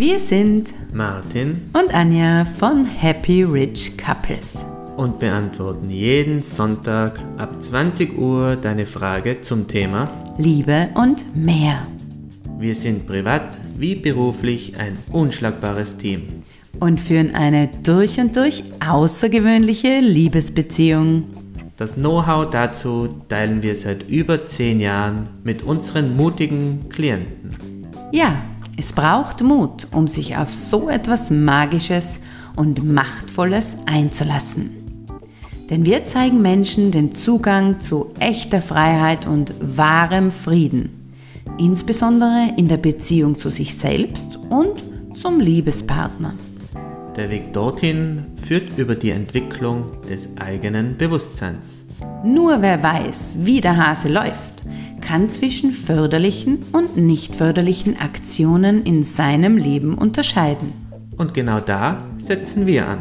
Wir sind Martin und Anja von Happy Rich Couples und beantworten jeden Sonntag ab 20 Uhr deine Frage zum Thema Liebe und mehr. Wir sind privat wie beruflich ein unschlagbares Team und führen eine durch und durch außergewöhnliche Liebesbeziehung. Das Know-how dazu teilen wir seit über 10 Jahren mit unseren mutigen Klienten. Ja, es braucht Mut, um sich auf so etwas Magisches und Machtvolles einzulassen. Denn wir zeigen Menschen den Zugang zu echter Freiheit und wahrem Frieden, insbesondere in der Beziehung zu sich selbst und zum Liebespartner. Der Weg dorthin führt über die Entwicklung des eigenen Bewusstseins. Nur wer weiß, wie der Hase läuft, kann zwischen förderlichen und nicht förderlichen Aktionen in seinem Leben unterscheiden. Und genau da setzen wir an.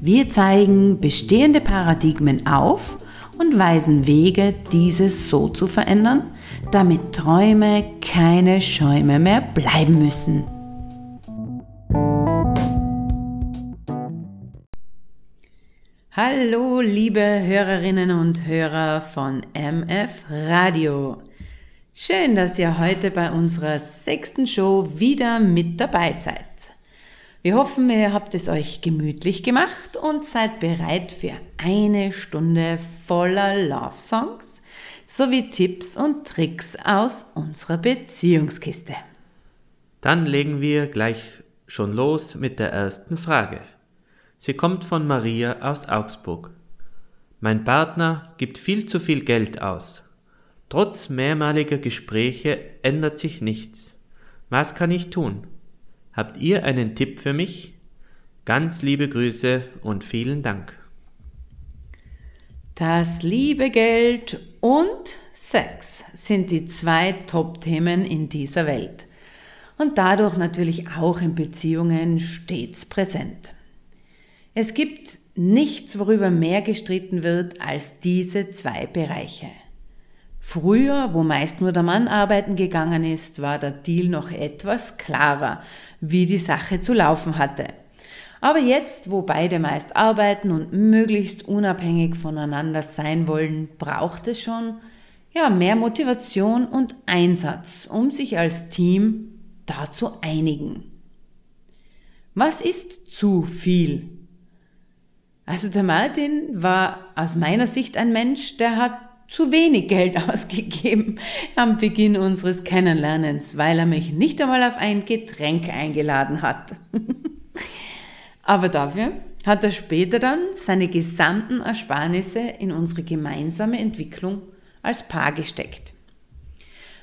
Wir zeigen bestehende Paradigmen auf und weisen Wege, diese so zu verändern, damit Träume keine Schäume mehr bleiben müssen. Hallo, liebe Hörerinnen und Hörer von MF Radio. Schön, dass ihr heute bei unserer sechsten Show wieder mit dabei seid. Wir hoffen, ihr habt es euch gemütlich gemacht und seid bereit für eine Stunde voller Love Songs sowie Tipps und Tricks aus unserer Beziehungskiste. Dann legen wir gleich schon los mit der ersten Frage. Sie kommt von Maria aus Augsburg. Mein Partner gibt viel zu viel Geld aus. Trotz mehrmaliger Gespräche ändert sich nichts. Was kann ich tun? Habt ihr einen Tipp für mich? Ganz liebe Grüße und vielen Dank. Das liebe Geld und Sex sind die zwei Top-Themen in dieser Welt und dadurch natürlich auch in Beziehungen stets präsent. Es gibt nichts, worüber mehr gestritten wird als diese zwei Bereiche. Früher, wo meist nur der Mann arbeiten gegangen ist, war der Deal noch etwas klarer, wie die Sache zu laufen hatte. Aber jetzt, wo beide meist arbeiten und möglichst unabhängig voneinander sein wollen, braucht es schon ja, mehr Motivation und Einsatz, um sich als Team da zu einigen. Was ist zu viel? Also der Martin war aus meiner Sicht ein Mensch, der hat zu wenig Geld ausgegeben am Beginn unseres Kennenlernens, weil er mich nicht einmal auf ein Getränk eingeladen hat. Aber dafür hat er später dann seine gesamten Ersparnisse in unsere gemeinsame Entwicklung als Paar gesteckt.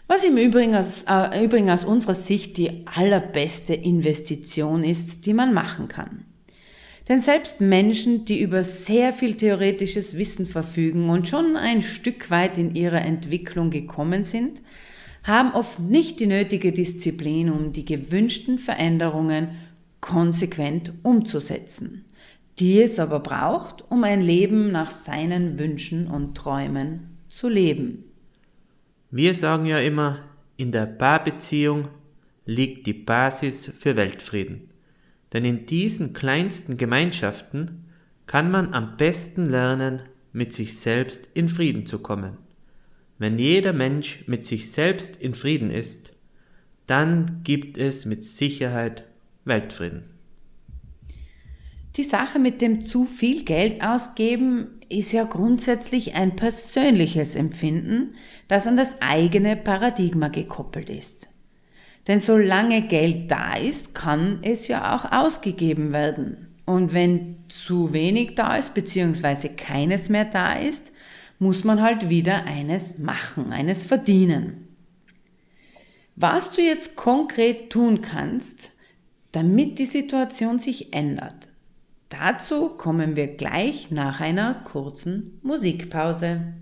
Was im Übrigen aus, äh, Übrigen aus unserer Sicht die allerbeste Investition ist, die man machen kann. Denn selbst Menschen, die über sehr viel theoretisches Wissen verfügen und schon ein Stück weit in ihrer Entwicklung gekommen sind, haben oft nicht die nötige Disziplin, um die gewünschten Veränderungen konsequent umzusetzen, die es aber braucht, um ein Leben nach seinen Wünschen und Träumen zu leben. Wir sagen ja immer, in der Paarbeziehung liegt die Basis für Weltfrieden. Denn in diesen kleinsten Gemeinschaften kann man am besten lernen, mit sich selbst in Frieden zu kommen. Wenn jeder Mensch mit sich selbst in Frieden ist, dann gibt es mit Sicherheit Weltfrieden. Die Sache mit dem zu viel Geld ausgeben ist ja grundsätzlich ein persönliches Empfinden, das an das eigene Paradigma gekoppelt ist. Denn solange Geld da ist, kann es ja auch ausgegeben werden. Und wenn zu wenig da ist, beziehungsweise keines mehr da ist, muss man halt wieder eines machen, eines verdienen. Was du jetzt konkret tun kannst, damit die Situation sich ändert. Dazu kommen wir gleich nach einer kurzen Musikpause.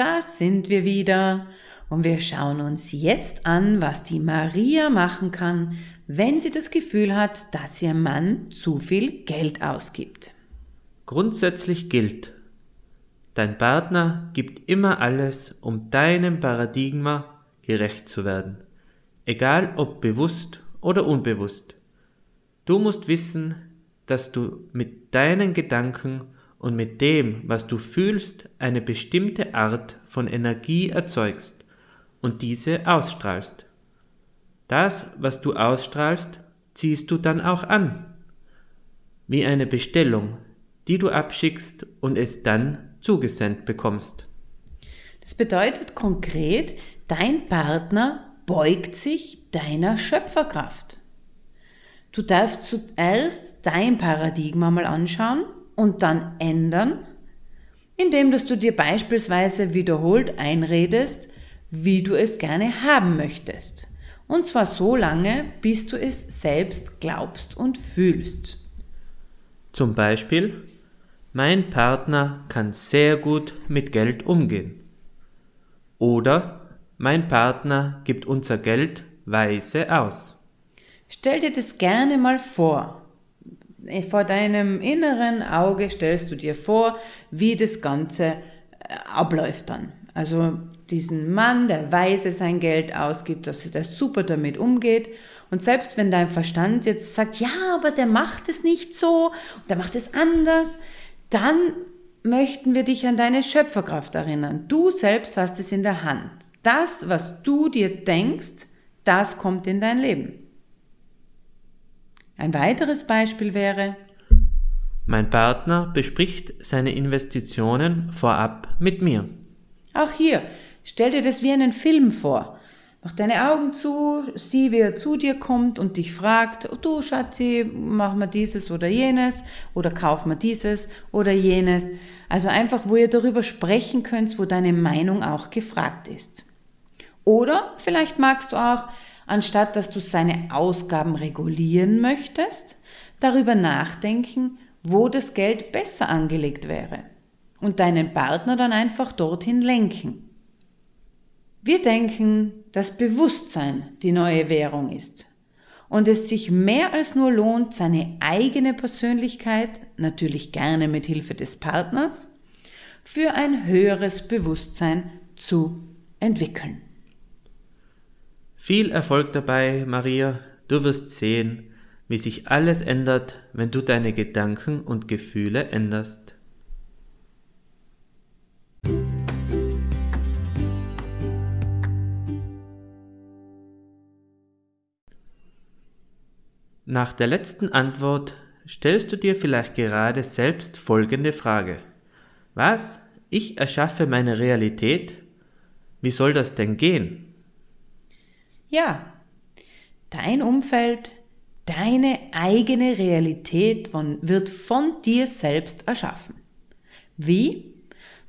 Da sind wir wieder und wir schauen uns jetzt an, was die Maria machen kann, wenn sie das Gefühl hat, dass ihr Mann zu viel Geld ausgibt. Grundsätzlich gilt, dein Partner gibt immer alles, um deinem Paradigma gerecht zu werden, egal ob bewusst oder unbewusst. Du musst wissen, dass du mit deinen Gedanken und mit dem, was du fühlst, eine bestimmte Art von Energie erzeugst und diese ausstrahlst. Das, was du ausstrahlst, ziehst du dann auch an, wie eine Bestellung, die du abschickst und es dann zugesendet bekommst. Das bedeutet konkret, dein Partner beugt sich deiner Schöpferkraft. Du darfst zuerst dein Paradigma mal anschauen und dann ändern, indem dass du dir beispielsweise wiederholt einredest, wie du es gerne haben möchtest. Und zwar so lange, bis du es selbst glaubst und fühlst. Zum Beispiel, mein Partner kann sehr gut mit Geld umgehen. Oder mein Partner gibt unser Geld weise aus. Stell dir das gerne mal vor. Vor deinem inneren Auge stellst du dir vor, wie das Ganze äh, abläuft dann. Also diesen Mann, der weise sein Geld ausgibt, dass er super damit umgeht. Und selbst wenn dein Verstand jetzt sagt, ja, aber der macht es nicht so, der macht es anders, dann möchten wir dich an deine Schöpferkraft erinnern. Du selbst hast es in der Hand. Das, was du dir denkst, das kommt in dein Leben. Ein weiteres Beispiel wäre, mein Partner bespricht seine Investitionen vorab mit mir. Auch hier, stell dir das wie einen Film vor. Mach deine Augen zu, sieh, wie er zu dir kommt und dich fragt, oh, du Schatzi, mach mal dieses oder jenes oder kauf mal dieses oder jenes. Also einfach, wo ihr darüber sprechen könnt, wo deine Meinung auch gefragt ist. Oder vielleicht magst du auch, anstatt dass du seine Ausgaben regulieren möchtest, darüber nachdenken, wo das Geld besser angelegt wäre und deinen Partner dann einfach dorthin lenken. Wir denken, dass Bewusstsein die neue Währung ist und es sich mehr als nur lohnt, seine eigene Persönlichkeit, natürlich gerne mit Hilfe des Partners, für ein höheres Bewusstsein zu entwickeln. Viel Erfolg dabei, Maria. Du wirst sehen, wie sich alles ändert, wenn du deine Gedanken und Gefühle änderst. Nach der letzten Antwort stellst du dir vielleicht gerade selbst folgende Frage. Was? Ich erschaffe meine Realität? Wie soll das denn gehen? Ja, dein Umfeld, deine eigene Realität wird von dir selbst erschaffen. Wie?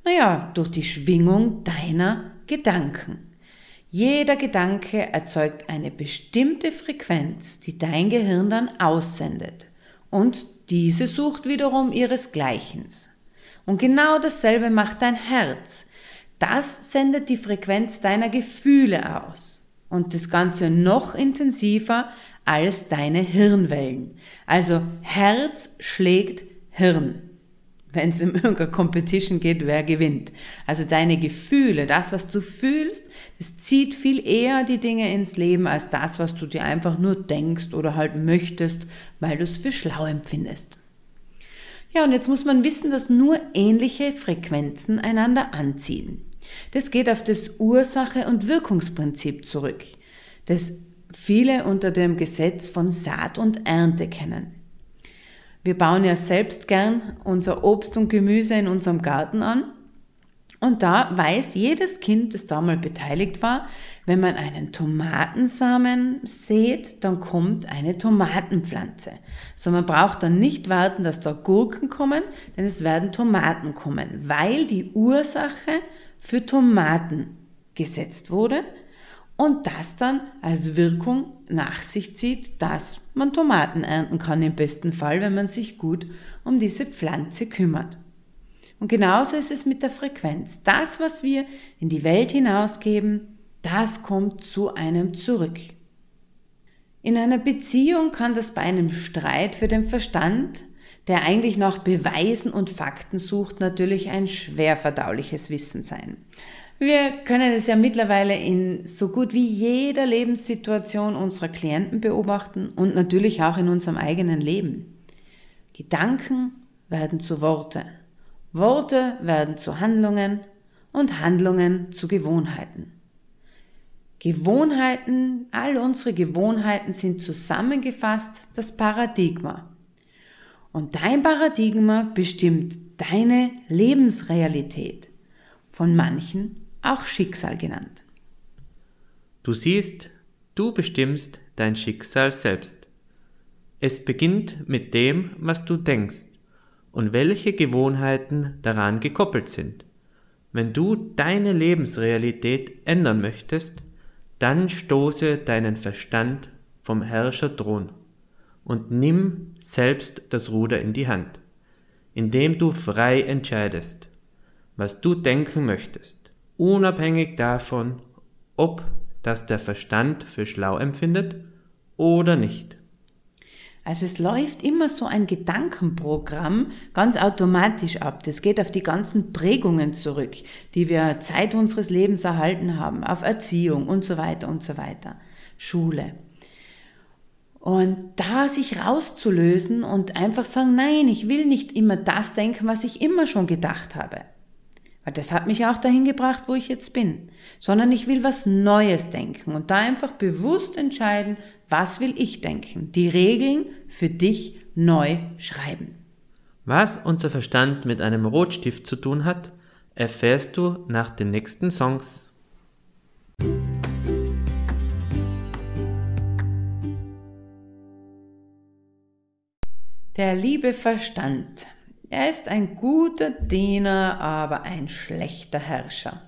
Naja, durch die Schwingung deiner Gedanken. Jeder Gedanke erzeugt eine bestimmte Frequenz, die dein Gehirn dann aussendet. Und diese sucht wiederum ihresgleichens. Und genau dasselbe macht dein Herz. Das sendet die Frequenz deiner Gefühle aus und das Ganze noch intensiver als deine Hirnwellen. Also Herz schlägt Hirn. Wenn es um irgendeine Competition geht, wer gewinnt. Also deine Gefühle, das, was du fühlst, das zieht viel eher die Dinge ins Leben als das, was du dir einfach nur denkst oder halt möchtest, weil du es für schlau empfindest. Ja, und jetzt muss man wissen, dass nur ähnliche Frequenzen einander anziehen. Das geht auf das Ursache- und Wirkungsprinzip zurück, das viele unter dem Gesetz von Saat und Ernte kennen. Wir bauen ja selbst gern unser Obst und Gemüse in unserem Garten an. Und da weiß jedes Kind, das da mal beteiligt war, wenn man einen Tomatensamen sät, dann kommt eine Tomatenpflanze. So man braucht dann nicht warten, dass da Gurken kommen, denn es werden Tomaten kommen, weil die Ursache für Tomaten gesetzt wurde und das dann als Wirkung nach sich zieht, dass man Tomaten ernten kann im besten Fall, wenn man sich gut um diese Pflanze kümmert. Und genauso ist es mit der Frequenz. Das, was wir in die Welt hinausgeben, das kommt zu einem zurück. In einer Beziehung kann das bei einem Streit für den Verstand der eigentlich nach Beweisen und Fakten sucht, natürlich ein schwer verdauliches Wissen sein. Wir können es ja mittlerweile in so gut wie jeder Lebenssituation unserer Klienten beobachten und natürlich auch in unserem eigenen Leben. Gedanken werden zu Worte, Worte werden zu Handlungen und Handlungen zu Gewohnheiten. Gewohnheiten, all unsere Gewohnheiten sind zusammengefasst das Paradigma. Und dein Paradigma bestimmt deine Lebensrealität, von manchen auch Schicksal genannt. Du siehst, du bestimmst dein Schicksal selbst. Es beginnt mit dem, was du denkst und welche Gewohnheiten daran gekoppelt sind. Wenn du deine Lebensrealität ändern möchtest, dann stoße deinen Verstand vom Herrscherthron und nimm selbst das Ruder in die Hand, indem du frei entscheidest, was du denken möchtest, unabhängig davon, ob das der Verstand für schlau empfindet oder nicht. Also es läuft immer so ein Gedankenprogramm ganz automatisch ab. Das geht auf die ganzen Prägungen zurück, die wir Zeit unseres Lebens erhalten haben, auf Erziehung und so weiter und so weiter. Schule. Und da sich rauszulösen und einfach sagen, nein, ich will nicht immer das denken, was ich immer schon gedacht habe. Weil das hat mich auch dahin gebracht, wo ich jetzt bin. Sondern ich will was Neues denken und da einfach bewusst entscheiden, was will ich denken? Die Regeln für dich neu schreiben. Was unser Verstand mit einem Rotstift zu tun hat, erfährst du nach den nächsten Songs. Der liebe Verstand. Er ist ein guter Diener, aber ein schlechter Herrscher.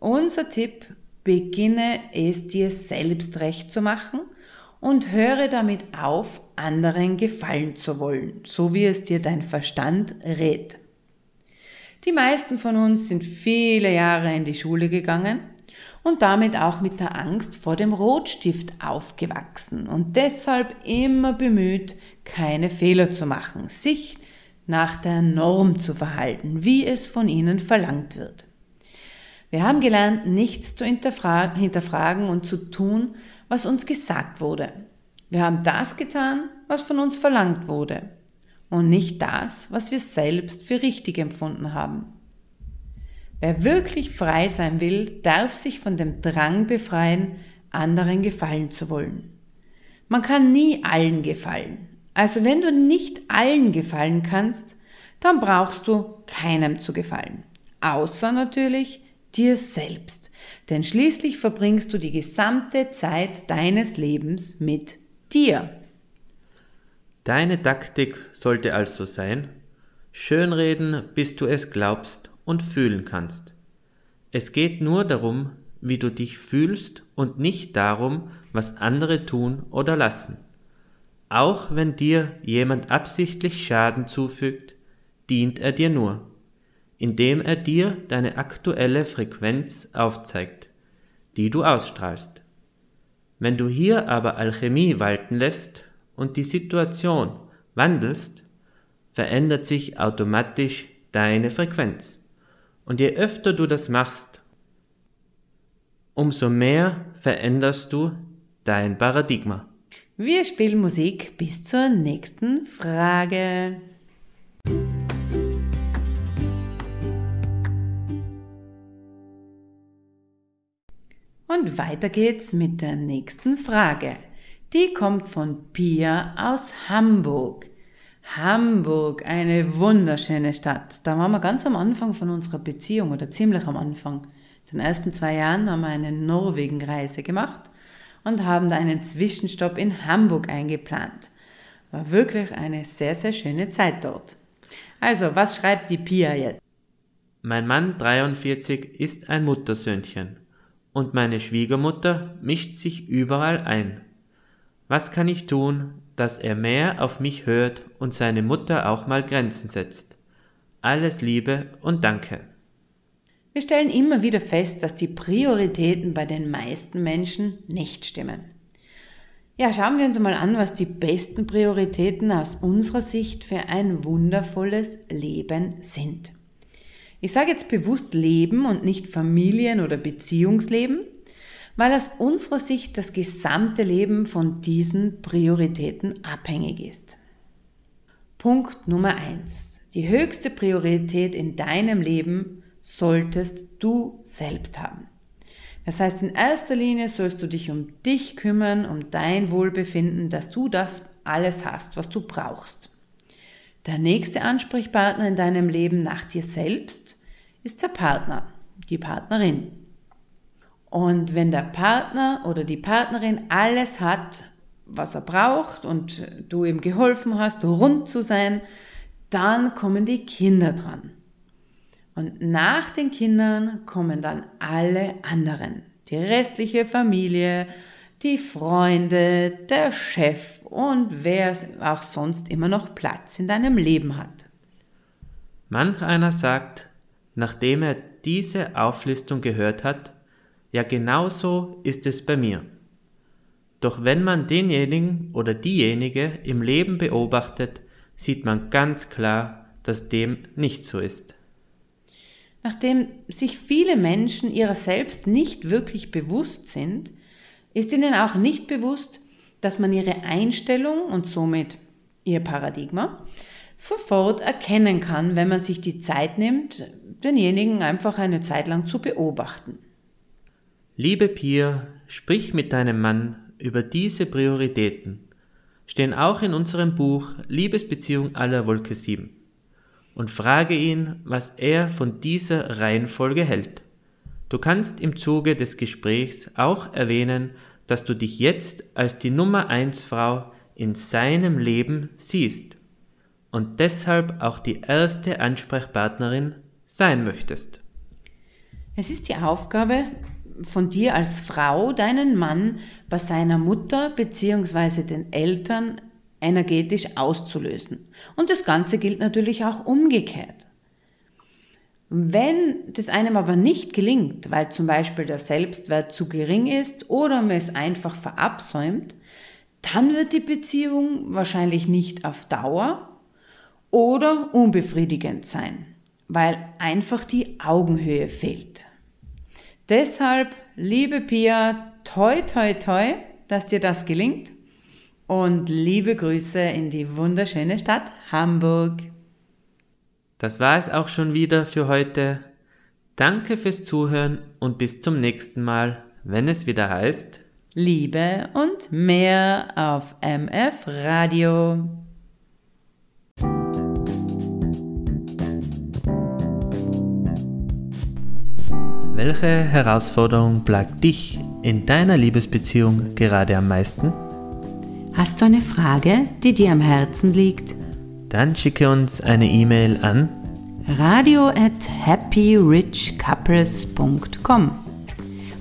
Unser Tipp, beginne es dir selbst recht zu machen und höre damit auf, anderen gefallen zu wollen, so wie es dir dein Verstand rät. Die meisten von uns sind viele Jahre in die Schule gegangen und damit auch mit der Angst vor dem Rotstift aufgewachsen und deshalb immer bemüht, keine Fehler zu machen, sich nach der Norm zu verhalten, wie es von ihnen verlangt wird. Wir haben gelernt, nichts zu hinterfragen und zu tun, was uns gesagt wurde. Wir haben das getan, was von uns verlangt wurde und nicht das, was wir selbst für richtig empfunden haben. Wer wirklich frei sein will, darf sich von dem Drang befreien, anderen gefallen zu wollen. Man kann nie allen gefallen. Also wenn du nicht allen gefallen kannst, dann brauchst du keinem zu gefallen. Außer natürlich dir selbst. Denn schließlich verbringst du die gesamte Zeit deines Lebens mit dir. Deine Taktik sollte also sein, schönreden, bis du es glaubst und fühlen kannst. Es geht nur darum, wie du dich fühlst und nicht darum, was andere tun oder lassen. Auch wenn dir jemand absichtlich Schaden zufügt, dient er dir nur indem er dir deine aktuelle Frequenz aufzeigt, die du ausstrahlst. Wenn du hier aber Alchemie walten lässt und die Situation wandelst, verändert sich automatisch deine Frequenz. Und je öfter du das machst, umso mehr veränderst du dein Paradigma. Wir spielen Musik bis zur nächsten Frage. Und weiter geht's mit der nächsten Frage. Die kommt von Pia aus Hamburg. Hamburg, eine wunderschöne Stadt. Da waren wir ganz am Anfang von unserer Beziehung oder ziemlich am Anfang. Den ersten zwei Jahren haben wir eine Norwegen-Reise gemacht und haben da einen Zwischenstopp in Hamburg eingeplant. War wirklich eine sehr, sehr schöne Zeit dort. Also, was schreibt die Pia jetzt? Mein Mann 43 ist ein Muttersöhnchen und meine Schwiegermutter mischt sich überall ein. Was kann ich tun, dass er mehr auf mich hört und seine Mutter auch mal Grenzen setzt? Alles Liebe und Danke. Wir stellen immer wieder fest, dass die Prioritäten bei den meisten Menschen nicht stimmen. Ja, schauen wir uns mal an, was die besten Prioritäten aus unserer Sicht für ein wundervolles Leben sind. Ich sage jetzt bewusst Leben und nicht Familien- oder Beziehungsleben, weil aus unserer Sicht das gesamte Leben von diesen Prioritäten abhängig ist. Punkt Nummer eins: Die höchste Priorität in deinem Leben solltest du selbst haben. Das heißt, in erster Linie sollst du dich um dich kümmern, um dein Wohlbefinden, dass du das alles hast, was du brauchst. Der nächste Ansprechpartner in deinem Leben nach dir selbst ist der Partner, die Partnerin. Und wenn der Partner oder die Partnerin alles hat, was er braucht und du ihm geholfen hast, rund zu sein, dann kommen die Kinder dran. Und nach den Kindern kommen dann alle anderen. Die restliche Familie, die Freunde, der Chef und wer auch sonst immer noch Platz in deinem Leben hat. Manch einer sagt, nachdem er diese Auflistung gehört hat, ja genauso ist es bei mir. Doch wenn man denjenigen oder diejenige im Leben beobachtet, sieht man ganz klar, dass dem nicht so ist. Nachdem sich viele Menschen ihrer selbst nicht wirklich bewusst sind, ist ihnen auch nicht bewusst, dass man ihre Einstellung und somit ihr Paradigma sofort erkennen kann, wenn man sich die Zeit nimmt, denjenigen einfach eine Zeit lang zu beobachten. Liebe Pia, sprich mit deinem Mann über diese Prioritäten, stehen auch in unserem Buch Liebesbeziehung aller Wolke 7 und frage ihn, was er von dieser Reihenfolge hält. Du kannst im Zuge des Gesprächs auch erwähnen, dass du dich jetzt als die Nummer 1 Frau in seinem Leben siehst und deshalb auch die erste Ansprechpartnerin sein möchtest. Es ist die Aufgabe von dir als Frau, deinen Mann bei seiner Mutter bzw. den Eltern energetisch auszulösen. Und das Ganze gilt natürlich auch umgekehrt. Wenn das einem aber nicht gelingt, weil zum Beispiel der Selbstwert zu gering ist oder man es einfach verabsäumt, dann wird die Beziehung wahrscheinlich nicht auf Dauer oder unbefriedigend sein, weil einfach die Augenhöhe fehlt. Deshalb, liebe Pia, toi toi toi, dass dir das gelingt und liebe Grüße in die wunderschöne Stadt Hamburg. Das war es auch schon wieder für heute. Danke fürs Zuhören und bis zum nächsten Mal, wenn es wieder heißt Liebe und mehr auf MF Radio. Welche Herausforderung plagt dich in deiner Liebesbeziehung gerade am meisten? Hast du eine Frage, die dir am Herzen liegt? Dann schicke uns eine E-Mail an radio at happyrichcouples.com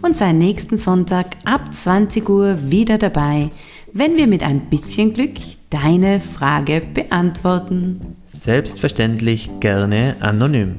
und sei nächsten Sonntag ab 20 Uhr wieder dabei, wenn wir mit ein bisschen Glück deine Frage beantworten. Selbstverständlich gerne anonym.